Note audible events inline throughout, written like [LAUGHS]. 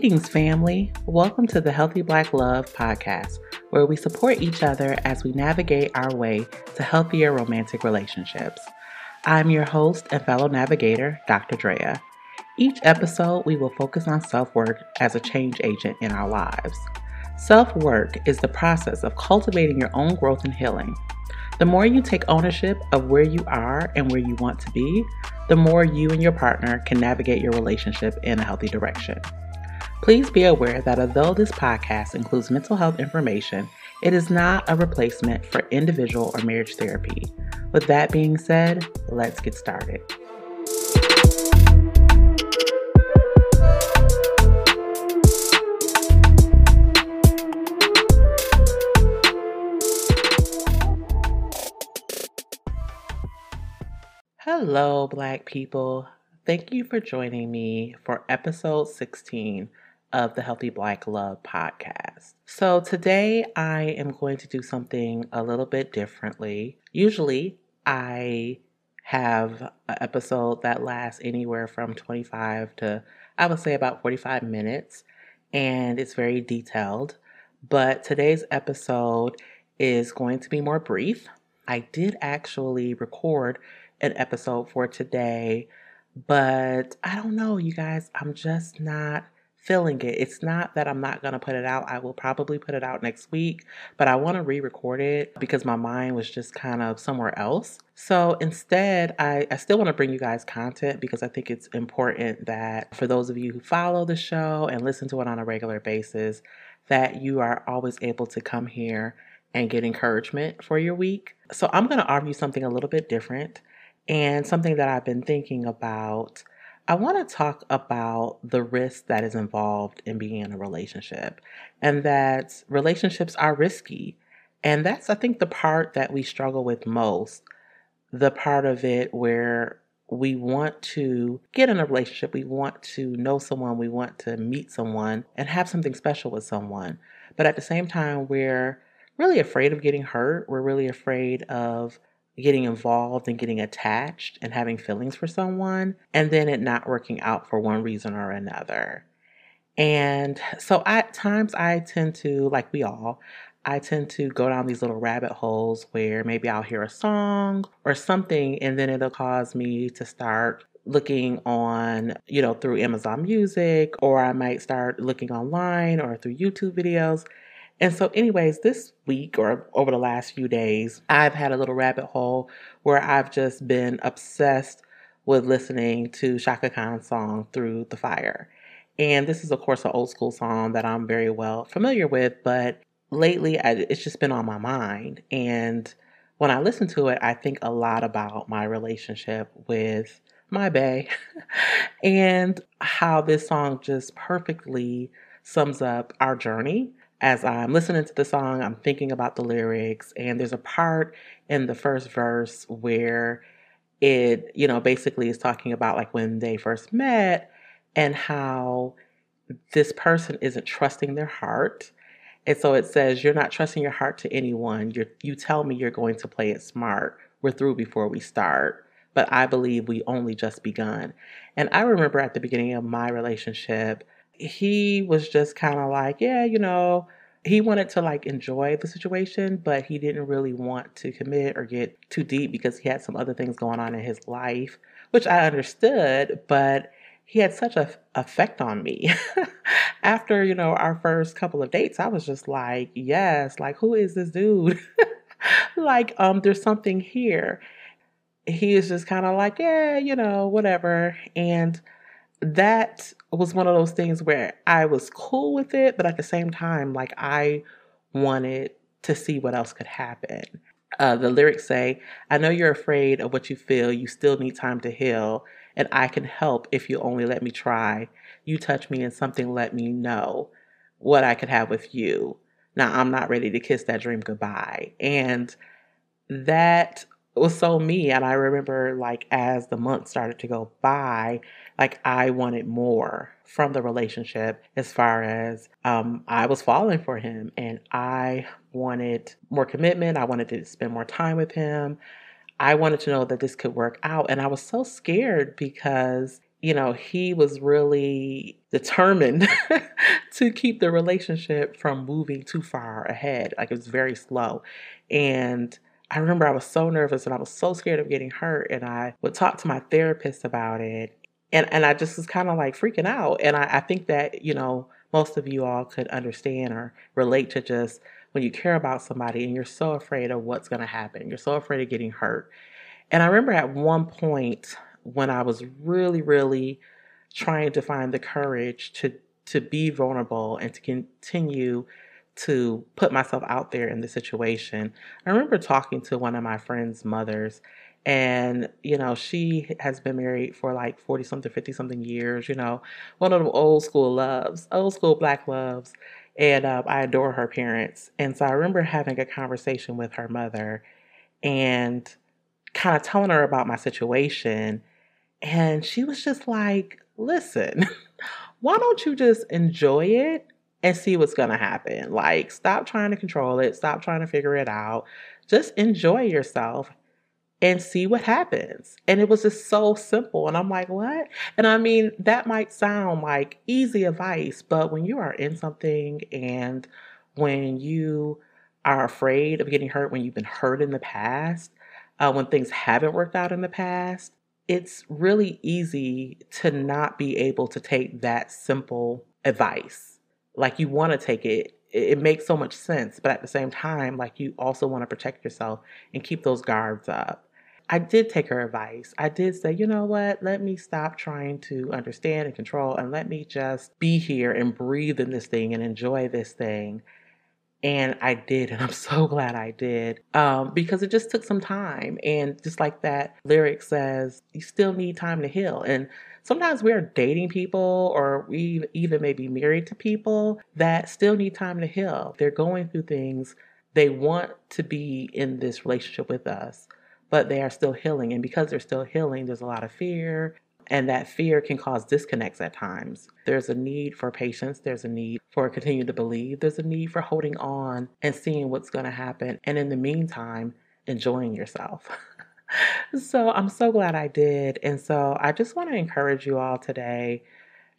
Greetings, family. Welcome to the Healthy Black Love podcast, where we support each other as we navigate our way to healthier romantic relationships. I'm your host and fellow navigator, Dr. Drea. Each episode, we will focus on self work as a change agent in our lives. Self work is the process of cultivating your own growth and healing. The more you take ownership of where you are and where you want to be, the more you and your partner can navigate your relationship in a healthy direction. Please be aware that although this podcast includes mental health information, it is not a replacement for individual or marriage therapy. With that being said, let's get started. Hello, Black people. Thank you for joining me for episode 16 of the Healthy Black Love podcast. So, today I am going to do something a little bit differently. Usually, I have an episode that lasts anywhere from 25 to I would say about 45 minutes, and it's very detailed. But today's episode is going to be more brief. I did actually record an episode for today, but I don't know, you guys, I'm just not feeling it. It's not that I'm not going to put it out. I will probably put it out next week, but I want to re record it because my mind was just kind of somewhere else. So instead, I, I still want to bring you guys content because I think it's important that for those of you who follow the show and listen to it on a regular basis, that you are always able to come here and get encouragement for your week. So I'm going to offer you something a little bit different and something that I've been thinking about I want to talk about the risk that is involved in being in a relationship and that relationships are risky. And that's, I think, the part that we struggle with most. The part of it where we want to get in a relationship, we want to know someone, we want to meet someone and have something special with someone. But at the same time, we're really afraid of getting hurt. We're really afraid of getting involved and getting attached and having feelings for someone, and then it not working out for one reason or another. And so at times I tend to, like we all, I tend to go down these little rabbit holes where maybe I'll hear a song or something, and then it'll cause me to start looking on, you know, through Amazon Music, or I might start looking online or through YouTube videos and so, anyways, this week or over the last few days, I've had a little rabbit hole where I've just been obsessed with listening to Chaka Khan's song Through the Fire. And this is, of course, an old school song that I'm very well familiar with, but lately I, it's just been on my mind. And when I listen to it, I think a lot about my relationship with my bae [LAUGHS] and how this song just perfectly sums up our journey as I'm listening to the song, I'm thinking about the lyrics, and there's a part in the first verse where it, you know, basically is talking about like when they first met and how this person isn't trusting their heart. And so it says, You're not trusting your heart to anyone. you you tell me you're going to play it smart. We're through before we start. But I believe we only just begun. And I remember at the beginning of my relationship, he was just kind of like, yeah, you know, he wanted to like enjoy the situation, but he didn't really want to commit or get too deep because he had some other things going on in his life, which I understood, but he had such a effect on me. [LAUGHS] After, you know, our first couple of dates, I was just like, yes, like who is this dude? [LAUGHS] like um there's something here. He is just kind of like, yeah, you know, whatever. And that was one of those things where I was cool with it, but at the same time, like I wanted to see what else could happen. Uh, the lyrics say, I know you're afraid of what you feel. You still need time to heal, and I can help if you only let me try. You touch me, and something let me know what I could have with you. Now, I'm not ready to kiss that dream goodbye. And that was so me. And I remember, like, as the months started to go by, like, I wanted more from the relationship as far as um, I was falling for him and I wanted more commitment. I wanted to spend more time with him. I wanted to know that this could work out. And I was so scared because you know, he was really determined [LAUGHS] to keep the relationship from moving too far ahead. Like it was very slow. And I remember I was so nervous and I was so scared of getting hurt. And I would talk to my therapist about it. And, and I just was kind of like freaking out. And I, I think that, you know, most of you all could understand or relate to just when you care about somebody and you're so afraid of what's going to happen. You're so afraid of getting hurt. And I remember at one point when I was really, really trying to find the courage to to be vulnerable and to continue to put myself out there in the situation. I remember talking to one of my friend's mothers and you know she has been married for like 40 something 50 something years you know one of them old school loves old school black loves and uh, i adore her parents and so i remember having a conversation with her mother and kind of telling her about my situation and she was just like listen [LAUGHS] why don't you just enjoy it and see what's going to happen. Like, stop trying to control it, stop trying to figure it out. Just enjoy yourself and see what happens. And it was just so simple. And I'm like, what? And I mean, that might sound like easy advice, but when you are in something and when you are afraid of getting hurt, when you've been hurt in the past, uh, when things haven't worked out in the past, it's really easy to not be able to take that simple advice like you want to take it it makes so much sense but at the same time like you also want to protect yourself and keep those guards up. I did take her advice. I did say you know what? Let me stop trying to understand and control and let me just be here and breathe in this thing and enjoy this thing and I did, and I'm [LAUGHS] so glad I did um, because it just took some time. And just like that lyric says, you still need time to heal. And sometimes we're dating people or we even may be married to people that still need time to heal. They're going through things. They want to be in this relationship with us, but they are still healing. And because they're still healing, there's a lot of fear. And that fear can cause disconnects at times. There's a need for patience. There's a need for continuing to believe. There's a need for holding on and seeing what's going to happen. And in the meantime, enjoying yourself. [LAUGHS] so I'm so glad I did. And so I just want to encourage you all today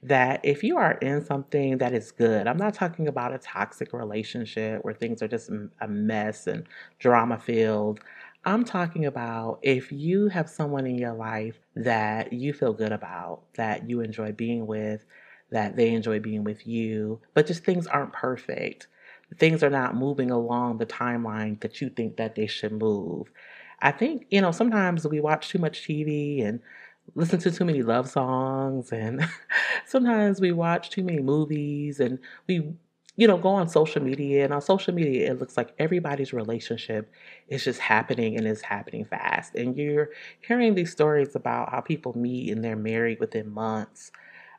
that if you are in something that is good, I'm not talking about a toxic relationship where things are just a mess and drama filled. I'm talking about if you have someone in your life that you feel good about, that you enjoy being with, that they enjoy being with you, but just things aren't perfect. Things are not moving along the timeline that you think that they should move. I think, you know, sometimes we watch too much TV and listen to too many love songs and [LAUGHS] sometimes we watch too many movies and we you know go on social media and on social media it looks like everybody's relationship is just happening and is happening fast and you're hearing these stories about how people meet and they're married within months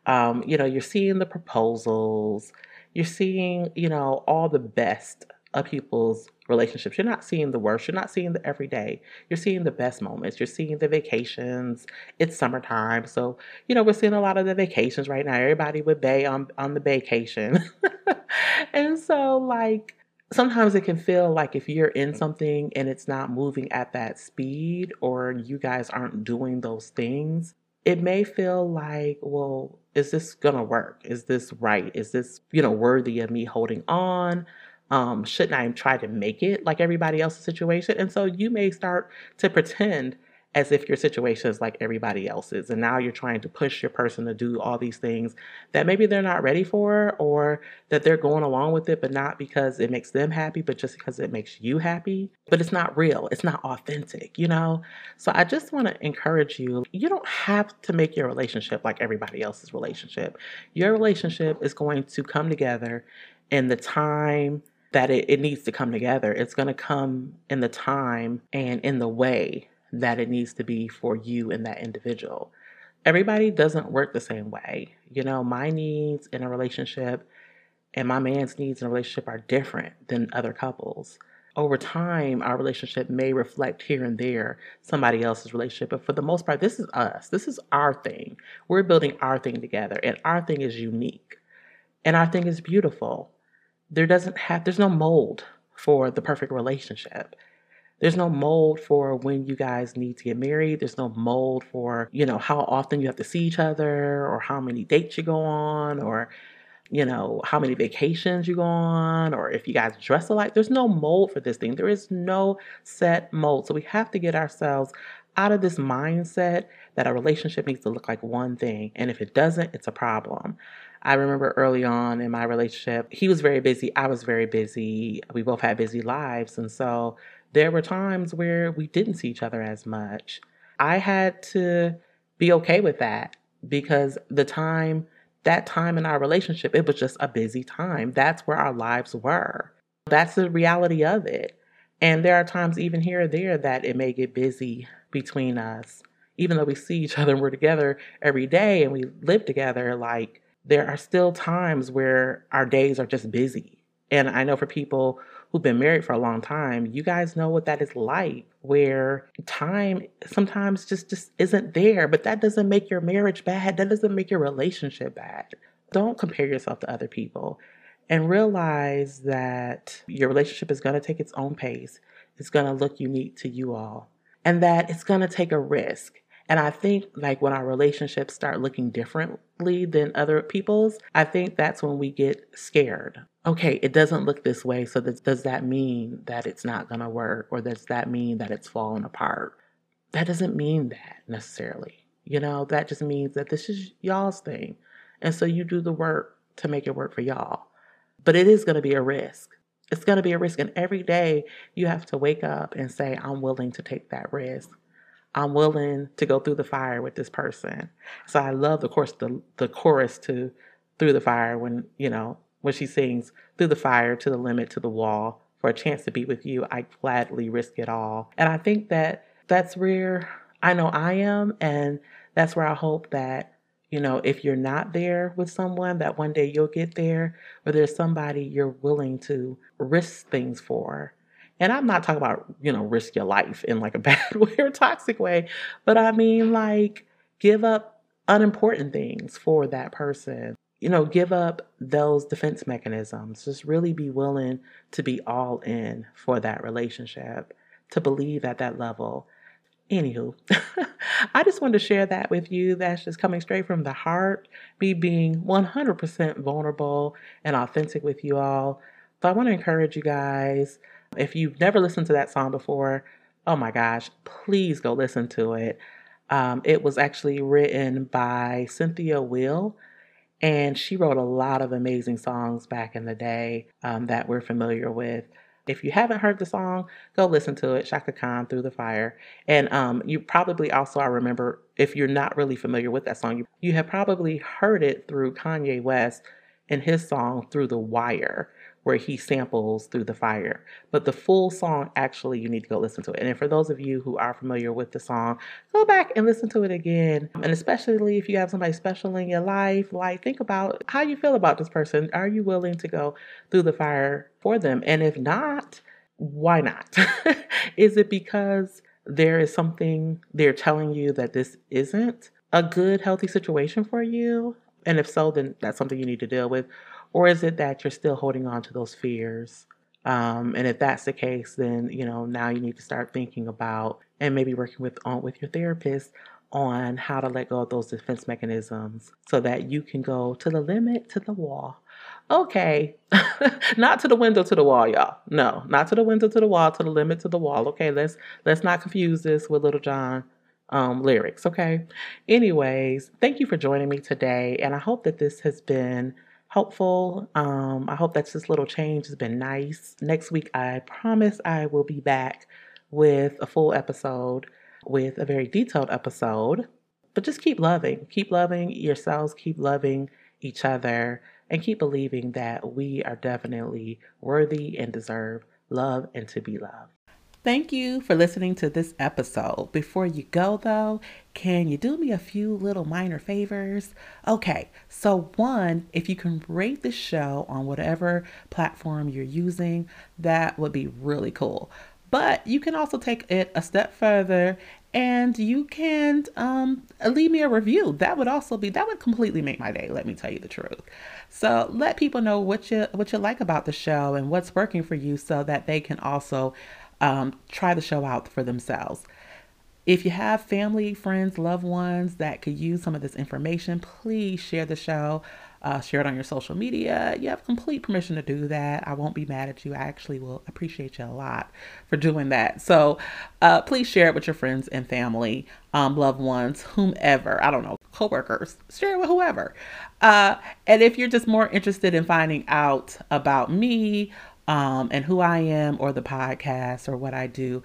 um, you know you're seeing the proposals you're seeing you know all the best of people's relationships. You're not seeing the worst. You're not seeing the everyday. You're seeing the best moments. You're seeing the vacations. It's summertime. So, you know, we're seeing a lot of the vacations right now. Everybody would bay on, on the vacation. [LAUGHS] and so, like, sometimes it can feel like if you're in something and it's not moving at that speed or you guys aren't doing those things, it may feel like, well, is this going to work? Is this right? Is this, you know, worthy of me holding on? Um, shouldn't I try to make it like everybody else's situation? And so you may start to pretend as if your situation is like everybody else's. And now you're trying to push your person to do all these things that maybe they're not ready for or that they're going along with it, but not because it makes them happy, but just because it makes you happy. But it's not real, it's not authentic, you know? So I just want to encourage you you don't have to make your relationship like everybody else's relationship. Your relationship is going to come together in the time that it, it needs to come together. It's going to come in the time and in the way that it needs to be for you and that individual. Everybody doesn't work the same way. You know, my needs in a relationship and my man's needs in a relationship are different than other couples. Over time, our relationship may reflect here and there somebody else's relationship, but for the most part, this is us. This is our thing. We're building our thing together, and our thing is unique, and our thing is beautiful there doesn't have there's no mold for the perfect relationship. There's no mold for when you guys need to get married. There's no mold for, you know, how often you have to see each other or how many dates you go on or, you know, how many vacations you go on or if you guys dress alike. There's no mold for this thing. There is no set mold. So we have to get ourselves out of this mindset that a relationship needs to look like one thing. And if it doesn't, it's a problem. I remember early on in my relationship, he was very busy. I was very busy. We both had busy lives. And so there were times where we didn't see each other as much. I had to be okay with that because the time, that time in our relationship, it was just a busy time. That's where our lives were. That's the reality of it. And there are times, even here or there, that it may get busy between us. Even though we see each other and we're together every day and we live together, like there are still times where our days are just busy. And I know for people who've been married for a long time, you guys know what that is like, where time sometimes just, just isn't there. But that doesn't make your marriage bad. That doesn't make your relationship bad. Don't compare yourself to other people and realize that your relationship is going to take its own pace. It's going to look unique to you all, and that it's going to take a risk. And I think like when our relationships start looking differently than other people's, I think that's when we get scared. Okay, it doesn't look this way. So does that mean that it's not going to work? Or does that mean that it's falling apart? That doesn't mean that necessarily. You know, that just means that this is y'all's thing. And so you do the work to make it work for y'all. But it is going to be a risk. It's going to be a risk. And every day you have to wake up and say, I'm willing to take that risk. I'm willing to go through the fire with this person. So I love, of course, the the chorus to "Through the Fire" when you know when she sings "Through the fire, to the limit, to the wall." For a chance to be with you, I gladly risk it all. And I think that that's where I know I am, and that's where I hope that you know if you're not there with someone, that one day you'll get there, or there's somebody you're willing to risk things for and I'm not talking about, you know, risk your life in like a [LAUGHS] bad way or toxic way, but I mean like give up unimportant things for that person. You know, give up those defense mechanisms. Just really be willing to be all in for that relationship, to believe at that level. Anywho, [LAUGHS] I just wanted to share that with you. That's just coming straight from the heart, me being 100% vulnerable and authentic with you all. So I want to encourage you guys if you've never listened to that song before, oh my gosh, please go listen to it. Um, it was actually written by Cynthia Weil, and she wrote a lot of amazing songs back in the day um, that we're familiar with. If you haven't heard the song, go listen to it, Chaka Khan, Through the Fire. And um, you probably also, I remember, if you're not really familiar with that song, you, you have probably heard it through Kanye West in his song, Through the Wire where he samples through the fire. But the full song, actually, you need to go listen to it. And for those of you who are familiar with the song, go back and listen to it again. And especially if you have somebody special in your life, like think about how you feel about this person. Are you willing to go through the fire for them? And if not, why not? [LAUGHS] is it because there is something they're telling you that this isn't a good, healthy situation for you? And if so, then that's something you need to deal with. Or is it that you're still holding on to those fears? Um, and if that's the case, then you know now you need to start thinking about and maybe working with on with your therapist on how to let go of those defense mechanisms so that you can go to the limit to the wall. Okay, [LAUGHS] not to the window to the wall, y'all. No, not to the window to the wall, to the limit to the wall. Okay, let's let's not confuse this with Lil Jon um, lyrics. Okay. Anyways, thank you for joining me today, and I hope that this has been helpful. Um, I hope that this little change has been nice. Next week, I promise I will be back with a full episode, with a very detailed episode. But just keep loving, keep loving yourselves, keep loving each other, and keep believing that we are definitely worthy and deserve love and to be loved. Thank you for listening to this episode. Before you go, though, can you do me a few little minor favors? Okay, so one, if you can rate the show on whatever platform you're using, that would be really cool. But you can also take it a step further and you can um, leave me a review. That would also be that would completely make my day. Let me tell you the truth. So let people know what you what you like about the show and what's working for you, so that they can also um, try the show out for themselves. If you have family, friends, loved ones that could use some of this information, please share the show. Uh, share it on your social media. You have complete permission to do that. I won't be mad at you. I actually will appreciate you a lot for doing that. So uh, please share it with your friends and family, um, loved ones, whomever. I don't know, coworkers. Share it with whoever. Uh, and if you're just more interested in finding out about me um, and who I am or the podcast or what I do,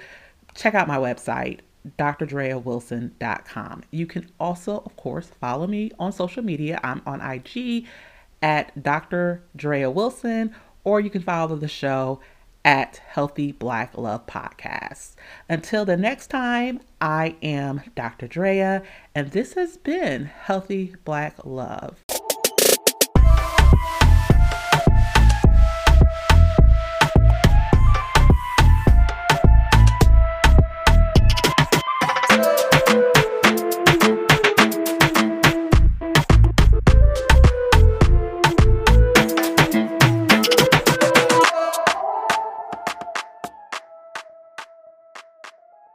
check out my website, drdreawilson.com. You can also, of course, follow me on social media. I'm on IG at Dr. Drea Wilson, or you can follow the show at Healthy Black Love Podcast. Until the next time, I am Dr. Drea, and this has been Healthy Black Love.